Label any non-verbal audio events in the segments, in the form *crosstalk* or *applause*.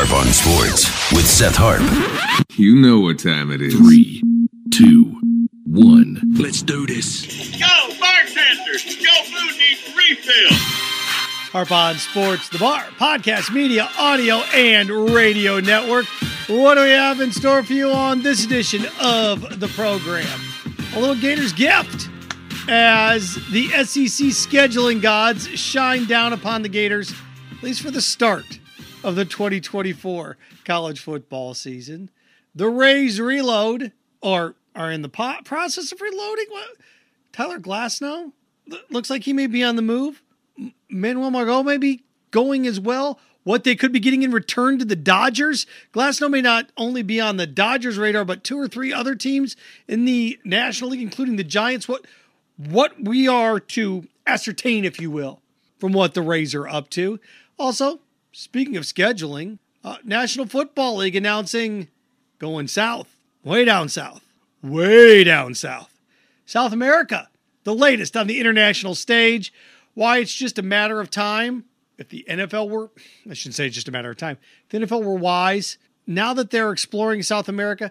Harp on Sports with Seth Harp. You know what time it is. Three, two, one. Let's do this. Go, bartender! Your food needs refill! Harp on Sports, the bar, podcast, media, audio, and radio network. What do we have in store for you on this edition of the program? A little Gators gift as the SEC scheduling gods shine down upon the Gators, at least for the start of the 2024 college football season. The Rays reload, or are in the po- process of reloading. What? Tyler Glasnow L- looks like he may be on the move. M- Manuel Margot may be going as well. What they could be getting in return to the Dodgers. Glasnow may not only be on the Dodgers radar, but two or three other teams in the National League, including the Giants. What what we are to ascertain, if you will, from what the Rays are up to. Also, speaking of scheduling, uh, National Football League announcing going south, way down south, way down south. South America, the latest on the international stage. Why it's just a matter of time. If the NFL were, I shouldn't say just a matter of time. If the NFL were wise, now that they're exploring South America,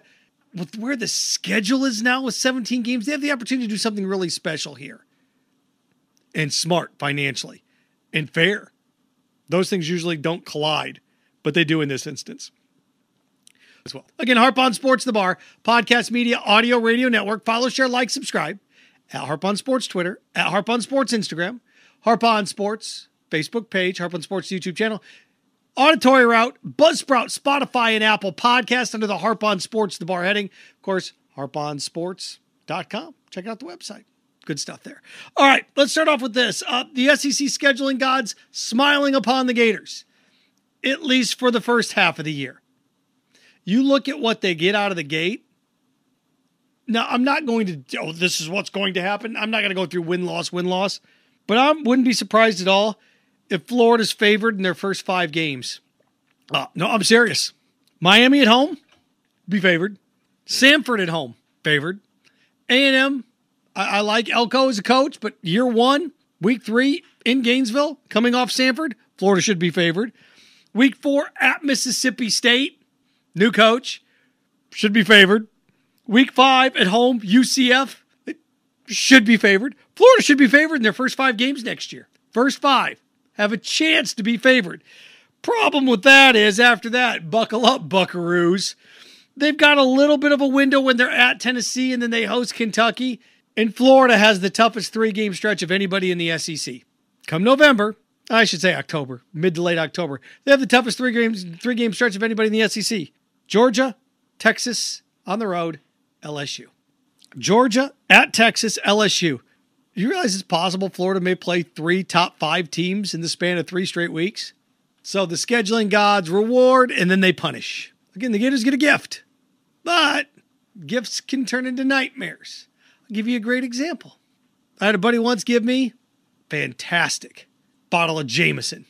with where the schedule is now with 17 games, they have the opportunity to do something really special here and smart financially and fair. Those things usually don't collide, but they do in this instance as well. Again, Harp on Sports, the bar, podcast, media, audio, radio network. Follow, share, like, subscribe at Harp on Sports Twitter, at Harp on Sports Instagram, Harp on Sports Facebook page, Harp on Sports YouTube channel, Auditory Route, Buzzsprout, Spotify, and Apple Podcast under the Harp on Sports, the bar heading. Of course, harponsports.com. Check out the website. Good stuff there. All right, let's start off with this. Uh, the SEC scheduling gods smiling upon the Gators, at least for the first half of the year. You look at what they get out of the gate. Now, I'm not going to, oh, this is what's going to happen. I'm not going to go through win loss, win loss, but I wouldn't be surprised at all if Florida's favored in their first five games. Uh, no, I'm serious. Miami at home, be favored. Samford at home, favored. A&M, I, I like Elko as a coach, but year one, week three in Gainesville, coming off Samford, Florida should be favored. Week four at Mississippi State, new coach, should be favored. Week five at home, UCF, should be favored. Florida should be favored in their first five games next year. First five have a chance to be favored. Problem with that is after that, buckle up, buckaroos. They've got a little bit of a window when they're at Tennessee and then they host Kentucky. And Florida has the toughest three game stretch of anybody in the SEC. Come November, I should say October, mid to late October, they have the toughest three games three game stretch of anybody in the SEC. Georgia, Texas on the road, LSU. Georgia at Texas, LSU. You realize it's possible Florida may play three top five teams in the span of three straight weeks? So the scheduling gods reward and then they punish. Again, the Gators get a gift, but gifts can turn into nightmares. I'll give you a great example. I had a buddy once give me fantastic bottle of Jameson.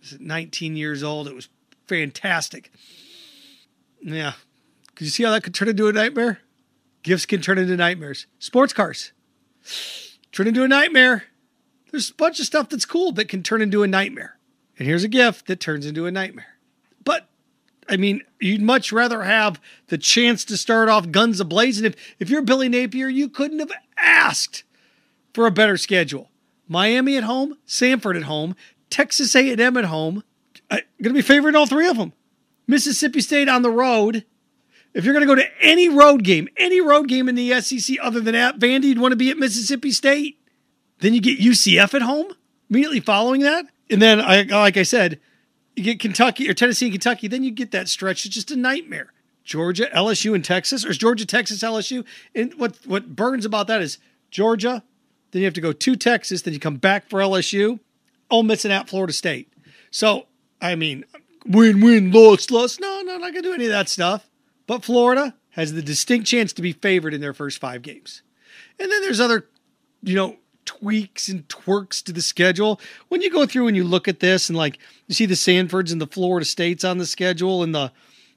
This is 19 years old. It was fantastic. Yeah. Could you see how that could turn into a nightmare? Gifts can turn into nightmares. Sports cars turn into a nightmare. There's a bunch of stuff that's cool that can turn into a nightmare. And here's a gift that turns into a nightmare. But I mean, you'd much rather have the chance to start off guns ablazing. If if you're Billy Napier, you couldn't have asked for a better schedule. Miami at home, Samford at home, Texas A&M at home. Uh, I'm going to be favoring all three of them. Mississippi State on the road. If you're going to go to any road game, any road game in the SEC other than at Vandy, you'd want to be at Mississippi State. Then you get UCF at home immediately following that. And then, I, like I said, you get Kentucky or Tennessee and Kentucky. Then you get that stretch. It's just a nightmare. Georgia, LSU, and Texas, or is Georgia, Texas, LSU? And what, what burns about that is Georgia, then you have to go to Texas, then you come back for LSU, Ole Miss and at Florida State. So, I mean, win, win, loss, loss. No, no, not to do any of that stuff. But Florida has the distinct chance to be favored in their first five games. And then there's other, you know, tweaks and twerks to the schedule. When you go through and you look at this and like you see the Samfords and the Florida States on the schedule and the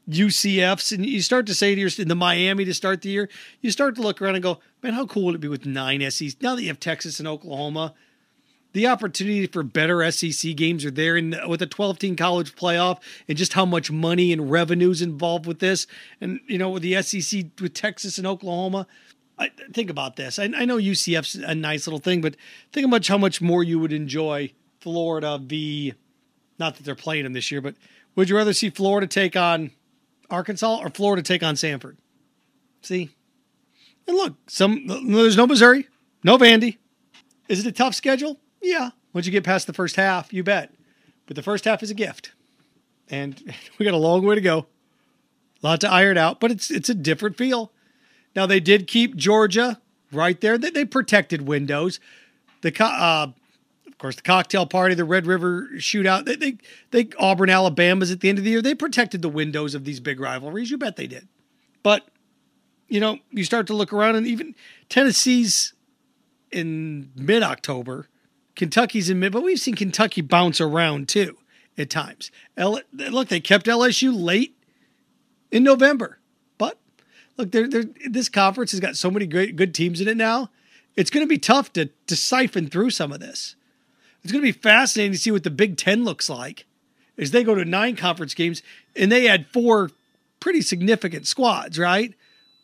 UCFs, and you start to say to your in the Miami to start the year, you start to look around and go, man, how cool would it be with nine SECs? Now that you have Texas and Oklahoma, the opportunity for better SEC games are there in with a 12 team college playoff and just how much money and revenues involved with this. And, you know, with the SEC with Texas and Oklahoma, I, think about this. I, I know UCF's a nice little thing, but think about how much more you would enjoy Florida v. Not that they're playing them this year, but would you rather see Florida take on Arkansas or Florida take on Samford? See? And look, some there's no Missouri, no Vandy. Is it a tough schedule? Yeah. Once you get past the first half, you bet. But the first half is a gift. And *laughs* we got a long way to go. A lot to iron out, but it's it's a different feel. Now they did keep Georgia right there. They, they protected windows. The uh, of course the cocktail party, the Red River shootout. They, they they Auburn, Alabama's at the end of the year. They protected the windows of these big rivalries. You bet they did. But you know, you start to look around, and even Tennessee's in mid October Kentucky's in mid, but we've seen Kentucky bounce around too at times. L- look, they kept LSU late in November, look, they're, they're, this conference has got so many great good teams in it now. It's going to be tough to, to siphon through some of this. It's going to be fascinating to see what the Big Ten looks like as they go to nine conference games and they had four pretty significant squads, right?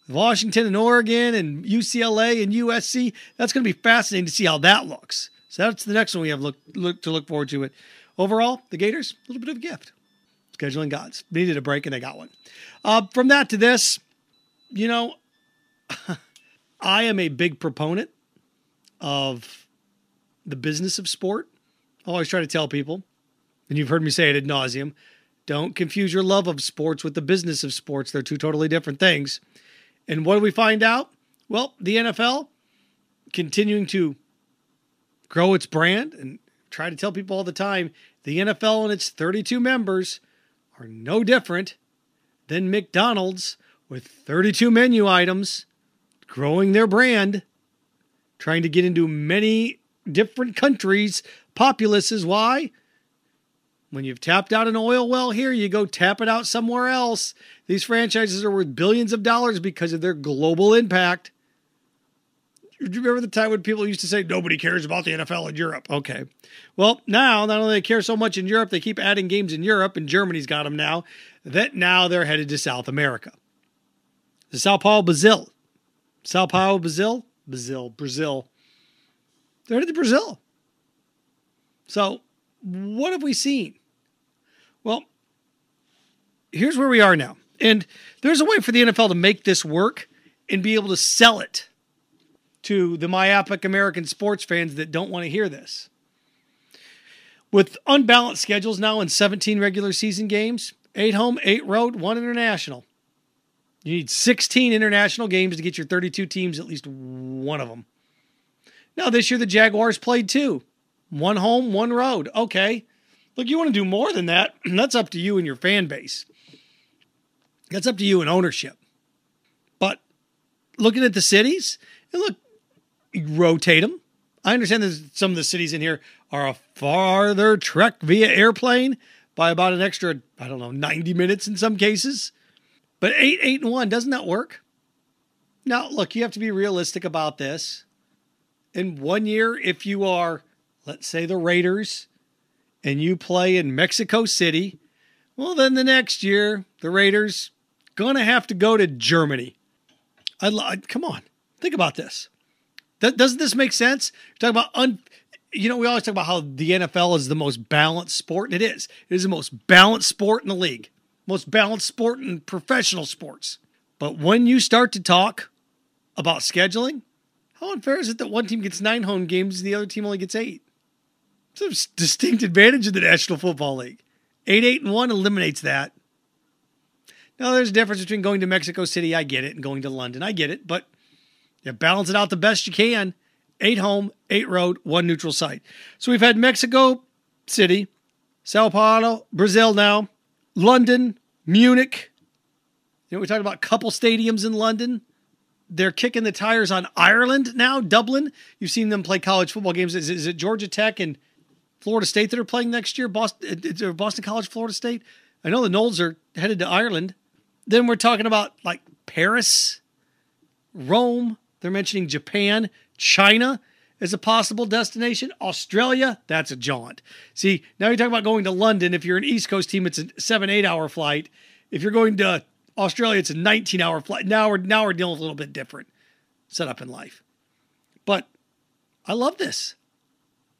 Washington and Oregon and UCLA and USC. That's going to be fascinating to see how that looks. So that's the next one we have look, look to look forward to. It overall, the Gators a little bit of a gift. Scheduling gods needed a break and they got one. Uh, from that to this, you know, *laughs* I am a big proponent of the business of sport. I always try to tell people, and you've heard me say it ad nauseum, don't confuse your love of sports with the business of sports. They're two totally different things. And what do we find out? Well, the NFL continuing to grow its brand and try to tell people all the time the NFL and its 32 members are no different than McDonald's with 32 menu items, growing their brand, trying to get into many different countries, populaces. Why? When you've tapped out an oil well here, you go tap it out somewhere else. These franchises are worth billions of dollars because of their global impact. Do you remember the time when people used to say nobody cares about the NFL in Europe? Okay. Well, now not only they care so much in Europe, they keep adding games in Europe, and Germany's got them now. That now they're headed to South America. Sao Paulo, Brazil. Sao Paulo, Brazil, Brazil, Brazil. They're headed to Brazil. So, what have we seen? Well, here's where we are now. And there's a way for the NFL to make this work and be able to sell it to the myopic American sports fans that don't want to hear this. With unbalanced schedules now in 17 regular season games, eight home, eight road, one international. You need 16 international games to get your 32 teams, at least one of them. Now, this year the Jaguars played two one home, one road. Okay. Look, you want to do more than that. *clears throat* That's up to you and your fan base. That's up to you and ownership. But looking at the cities, and look, rotate them. I understand that some of the cities in here are a farther trek via airplane by about an extra, I don't know, 90 minutes in some cases. But 8, 8, and 1, doesn't that work? Now, look, you have to be realistic about this. In one year, if you are, let's say, the Raiders and you play in Mexico City, well, then the next year, the Raiders gonna have to go to Germany. I come on, think about this. Doesn't this make sense? You're talking about un, you know, we always talk about how the NFL is the most balanced sport, and it is. It is the most balanced sport in the league, most balanced sport in professional sports. But when you start to talk about scheduling, how unfair is it that one team gets nine home games and the other team only gets eight? It's a distinct advantage of the National Football League. Eight, eight, and one eliminates that. Now, there's a difference between going to Mexico City, I get it, and going to London, I get it, but you balance it out the best you can. Eight home, eight road, one neutral site. So we've had Mexico City, Sao Paulo, Brazil now, London, Munich. You know, we talked about couple stadiums in London. They're kicking the tires on Ireland now, Dublin. You've seen them play college football games. Is, is it Georgia Tech and Florida State that are playing next year? Boston, Boston College, Florida State. I know the Noles are headed to Ireland. Then we're talking about like Paris, Rome, they're mentioning Japan, China, as a possible destination. Australia, that's a jaunt. See, now you're talking about going to London. If you're an East Coast team, it's a seven, eight hour flight. If you're going to Australia, it's a 19 hour flight. Now we're now we're dealing with a little bit different setup in life. But I love this.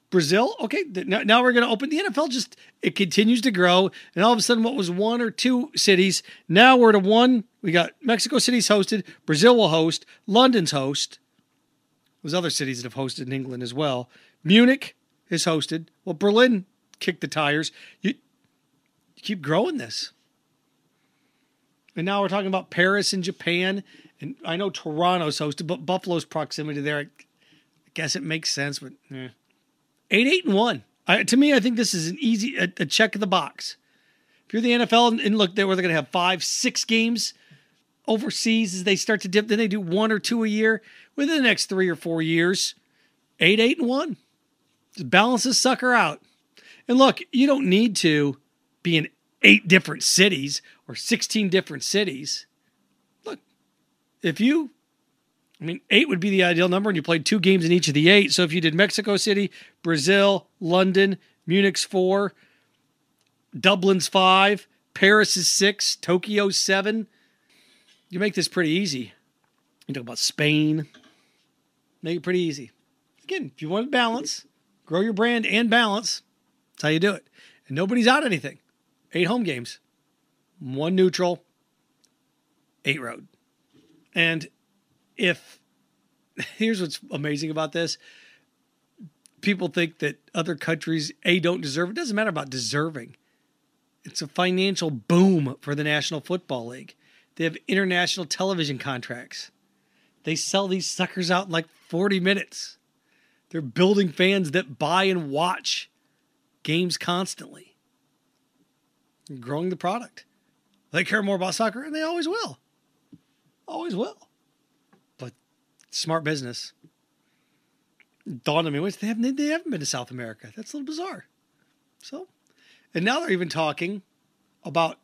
Brazil, okay, now, now we're going to open the NFL. Just it continues to grow, and all of a sudden, what was one or two cities, now we're to one. We got Mexico City's hosted, Brazil will host, London's host. There's other cities that have hosted in England as well. Munich is hosted. Well, Berlin kicked the tires. You, you keep growing this, and now we're talking about Paris and Japan, and I know Toronto's hosted, but Buffalo's proximity there. I guess it makes sense, but. Eh. Eight, eight, and one. I, to me, I think this is an easy a, a check of the box. If you're the NFL and, and look, they're going to have five, six games overseas as they start to dip, then they do one or two a year within the next three or four years. Eight, eight, and one. Just balance this sucker out. And look, you don't need to be in eight different cities or 16 different cities. Look, if you I mean, eight would be the ideal number, and you played two games in each of the eight. So if you did Mexico City, Brazil, London, Munich's four, Dublin's five, Paris is six, Tokyo seven, you make this pretty easy. You talk about Spain, make it pretty easy. Again, if you want to balance, grow your brand and balance, that's how you do it. And nobody's out anything. Eight home games, one neutral, eight road. And if *laughs* here's what's amazing about this people think that other countries a don't deserve it doesn't matter about deserving it's a financial boom for the national football league they have international television contracts they sell these suckers out in like 40 minutes they're building fans that buy and watch games constantly growing the product they care more about soccer and they always will always will But smart business. Dawned on me, they haven't, they haven't been to South America. That's a little bizarre. So, and now they're even talking about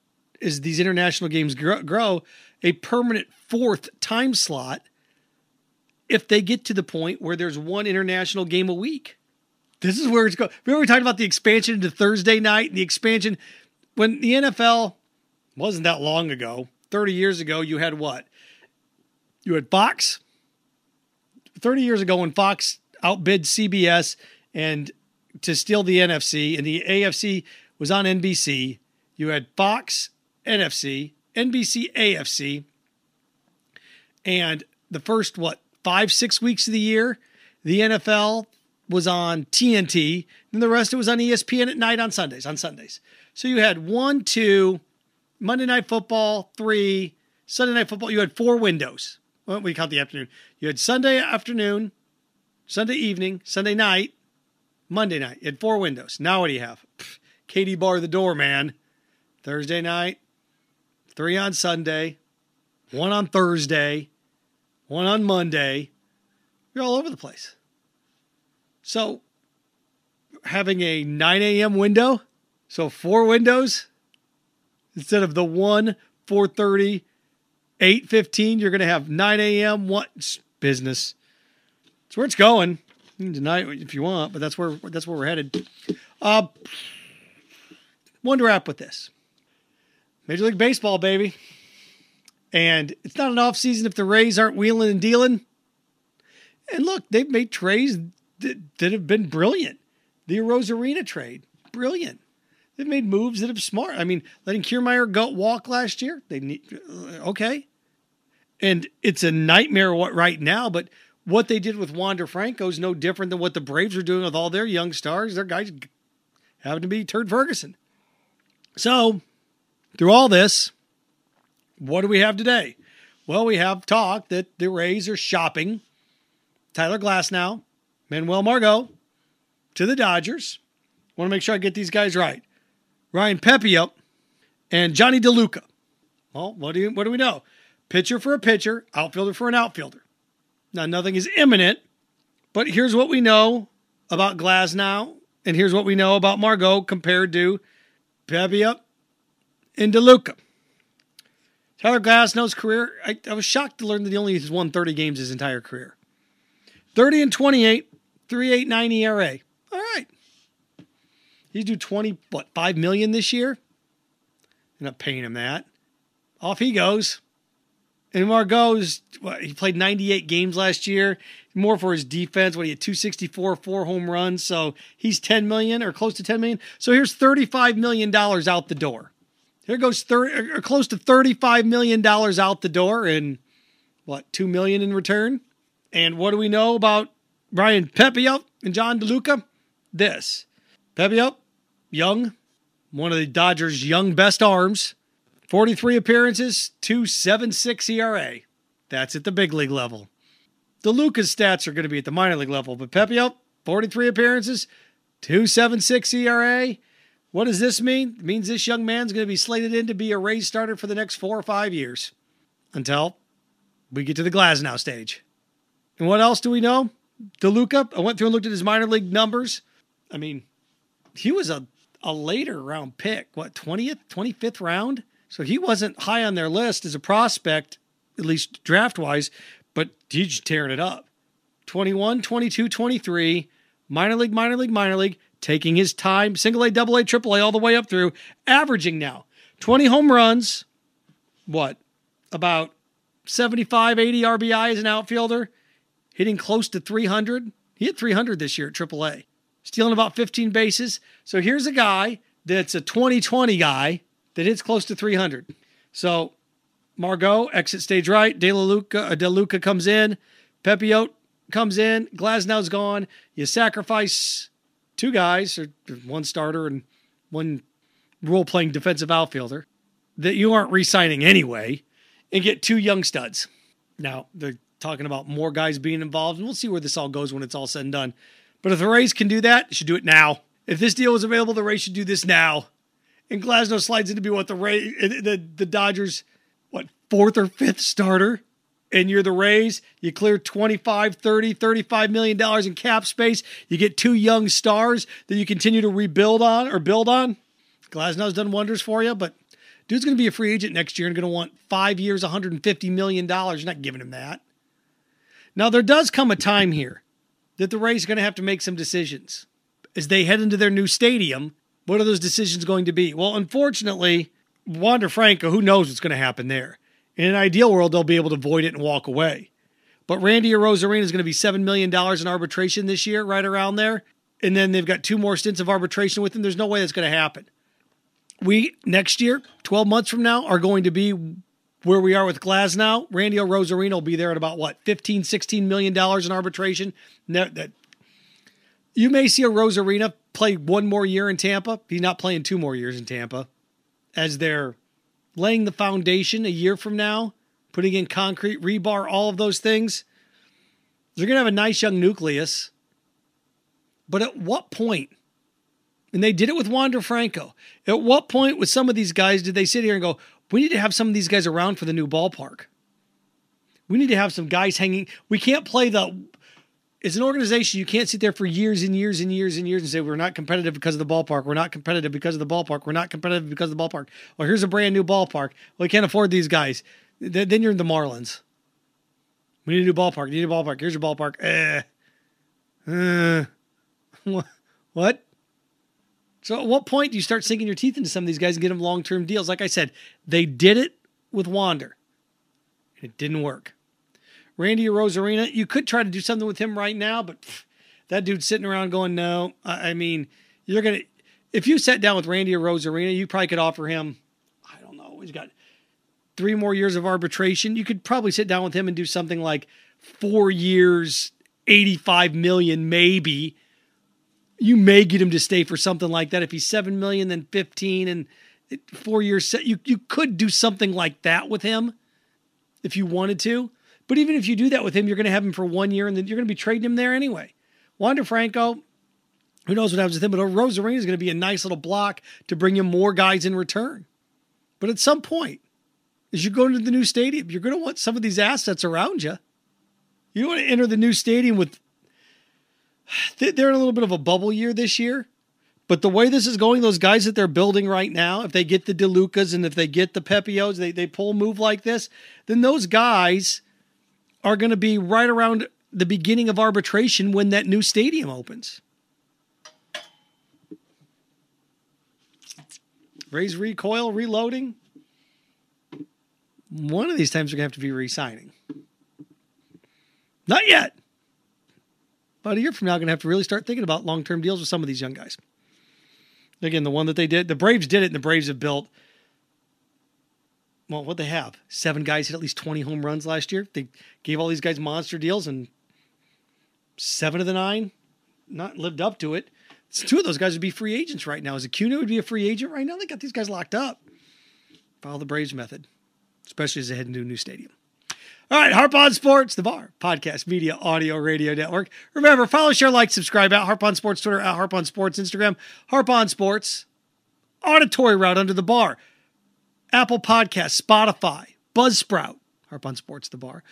as these international games grow, grow a permanent fourth time slot if they get to the point where there's one international game a week. This is where it's going. Remember we talked about the expansion into Thursday night and the expansion when the NFL wasn't that long ago. 30 years ago, you had what? You had Fox, 30 years ago when Fox outbid CBS and to steal the NFC and the AFC was on NBC, you had Fox, NFC, NBC, AFC, and the first what five six weeks of the year, the NFL was on TNT, and the rest it was on ESPN at night on Sundays. On Sundays, so you had one, two, Monday Night Football, three, Sunday Night Football. You had four windows well, we count the afternoon. You had Sunday afternoon, Sunday evening, Sunday night, Monday night. You had four windows. Now what do you have? Katie bar the door, man. Thursday night, three on Sunday, one on Thursday, one on Monday. You're all over the place. So having a 9 a.m. window, so four windows instead of the one 4:30 8.15, you're going to have 9 a.m. What business? That's where it's going. It if you want, but that's where that's where we're headed. Uh, one to wrap with this. Major League Baseball, baby. And it's not an off season if the Rays aren't wheeling and dealing. And look, they've made trades that, that have been brilliant. The Arozarena trade, brilliant. They've made moves that have smart. I mean, letting Kiermaier go walk last year, they need uh, okay and it's a nightmare what right now. But what they did with Wander Franco is no different than what the Braves are doing with all their young stars. Their guys happen to be Turd Ferguson. So, through all this, what do we have today? Well, we have talk that the Rays are shopping Tyler Glasnow, Manuel Margot to the Dodgers. Want to make sure I get these guys right. Ryan Pepiot and Johnny DeLuca. Well, what do you, what do we know? pitcher for a pitcher, outfielder for an outfielder. Now, nothing is imminent, but here's what we know about Glasnow, and here's what we know about Margot compared to Pepiot and DeLuca. Tyler Glasnow's career, I, I was shocked to learn that he only has won 30 games his entire career. 30 and 28, 389 ERA. All right. He's due 20, what, 5 million this year? You're not paying him that. Off he goes. And Margot's, what, he played 98 games last year, more for his defense. What he had 264, four home runs. So he's 10 million or close to 10 million. So here's 35 million dollars out the door. Here goes 30 or uh, uh, close to 35 million dollars out the door and what, 2 million in return? And what do we know about Brian Pepiot and John DeLuca? This. Pepiot, young, one of the Dodgers' young best arms. 43 appearances, 276 ERA. That's at the big league level. DeLuca's stats are going to be at the minor league level, but Pepiot, 43 appearances, 276 ERA. What does this mean? It means this young man's going to be slated in to be a Rays starter for the next four or five years until we get to the Glasnow stage. And what else do we know? DeLuca, I went through and looked at his minor league numbers. I mean, he was a, a later round pick, what, 20th, 25th round? So he wasn't high on their list as a prospect, at least draft wise, but he's tearing it up. 21, 22, 23, minor league, minor league, minor league, taking his time, single A, double A, triple A, all the way up through, averaging now 20 home runs, what, about 75, 80 RBI as an outfielder, hitting close to 300. He hit 300 this year at triple A, stealing about 15 bases. So here's a guy that's a 2020 guy that hits close to 300. So Margot, exit stage right. De Luca, uh, De Luca comes in. Pepiot comes in. Glasnow's gone. You sacrifice two guys, or one starter and one role playing defensive outfielder that you aren't re signing anyway, and get two young studs. Now, they're talking about more guys being involved, and we'll see where this all goes when it's all said and done. But if the Rays can do that, you should do it now. If this deal was available, the Rays should do this now. And Glasnow slides into be what the Ray, the, the Dodgers what fourth or fifth starter and you're the Rays, you clear 25, 30, 35 million dollars in cap space. You get two young stars that you continue to rebuild on or build on. Glasnow's done wonders for you, but dude's going to be a free agent next year and going to want 5 years, 150 million dollars. You're not giving him that. Now there does come a time here that the Rays are going to have to make some decisions. As they head into their new stadium, what are those decisions going to be? Well, unfortunately, Wander Franco, who knows what's going to happen there? In an ideal world, they'll be able to void it and walk away. But Randy Arozarena is going to be $7 million in arbitration this year, right around there. And then they've got two more stints of arbitration with him. There's no way that's going to happen. We, next year, 12 months from now, are going to be where we are with Glasnow. Randy Arozarena will be there at about what, $15, 16 million dollars in arbitration. That, you may see Arozarena play one more year in Tampa. He's not playing two more years in Tampa as they're laying the foundation a year from now, putting in concrete, rebar, all of those things. They're going to have a nice young nucleus. But at what point, and they did it with Wander Franco, at what point with some of these guys did they sit here and go, we need to have some of these guys around for the new ballpark? We need to have some guys hanging. We can't play the as an organization, you can't sit there for years and years and years and years and say we're not competitive because of the ballpark. We're not competitive because of the ballpark. We're not competitive because of the ballpark. Well, here's a brand new ballpark. Well, we can't afford these guys. Then you're in the Marlins. We need a new ballpark. We need a ballpark. Here's your ballpark. Eh. Uh, what? So at what point do you start sinking your teeth into some of these guys and get them long-term deals? Like I said, they did it with Wander. It didn't work. Randy Arozarena, you could try to do something with him right now, but pff, that dude's sitting around going, no. I, I mean, you're going to, if you sat down with Randy Arozarena, you probably could offer him, I don't know, he's got three more years of arbitration. You could probably sit down with him and do something like four years, 85 million, maybe. You may get him to stay for something like that. If he's 7 million, then 15 and four years, you, you could do something like that with him if you wanted to. But even if you do that with him, you're going to have him for one year and then you're going to be trading him there anyway. Wander Franco, who knows what happens with him, but Arozarena is going to be a nice little block to bring you more guys in return. But at some point, as you go into the new stadium, you're going to want some of these assets around you. You want to enter the new stadium with. They're in a little bit of a bubble year this year, but the way this is going, those guys that they're building right now, if they get the DeLucas and if they get the Pepiots, they, they pull move like this, then those guys are going to be right around the beginning of arbitration when that new stadium opens. Rays recoil, reloading. One of these times we're going to have to be re signing. Not yet. But a year from now, going to have to really start thinking about long term deals with some of these young guys. Again, the one that they did, the Braves did it, and the Braves have built. Well, what they have? Seven guys hit at least 20 home runs last year. They gave all these guys monster deals, and seven of the nine not lived up to it. Two of those guys would be free agents right now. As Acuna would be a free agent right now. They got these guys locked up. Follow the Braves method, especially as they head into a new stadium. All right, Harp on Sports, the bar, podcast, media, audio, radio network. Remember, follow, share, like, subscribe at Harp on Sports Twitter, at Harp on Sports Instagram, Harp on Sports, auditory route under the bar, Apple Podcast, Spotify, Buzzsprout, Harp on Sports, the bar,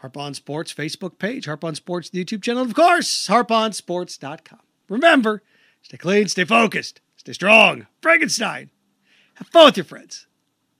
Harp on Sports Facebook page, Harp on Sports, YouTube channel, of course, harponsports.com. Remember, stay clean, stay focused, stay strong. Frankenstein. Have fun with your friends.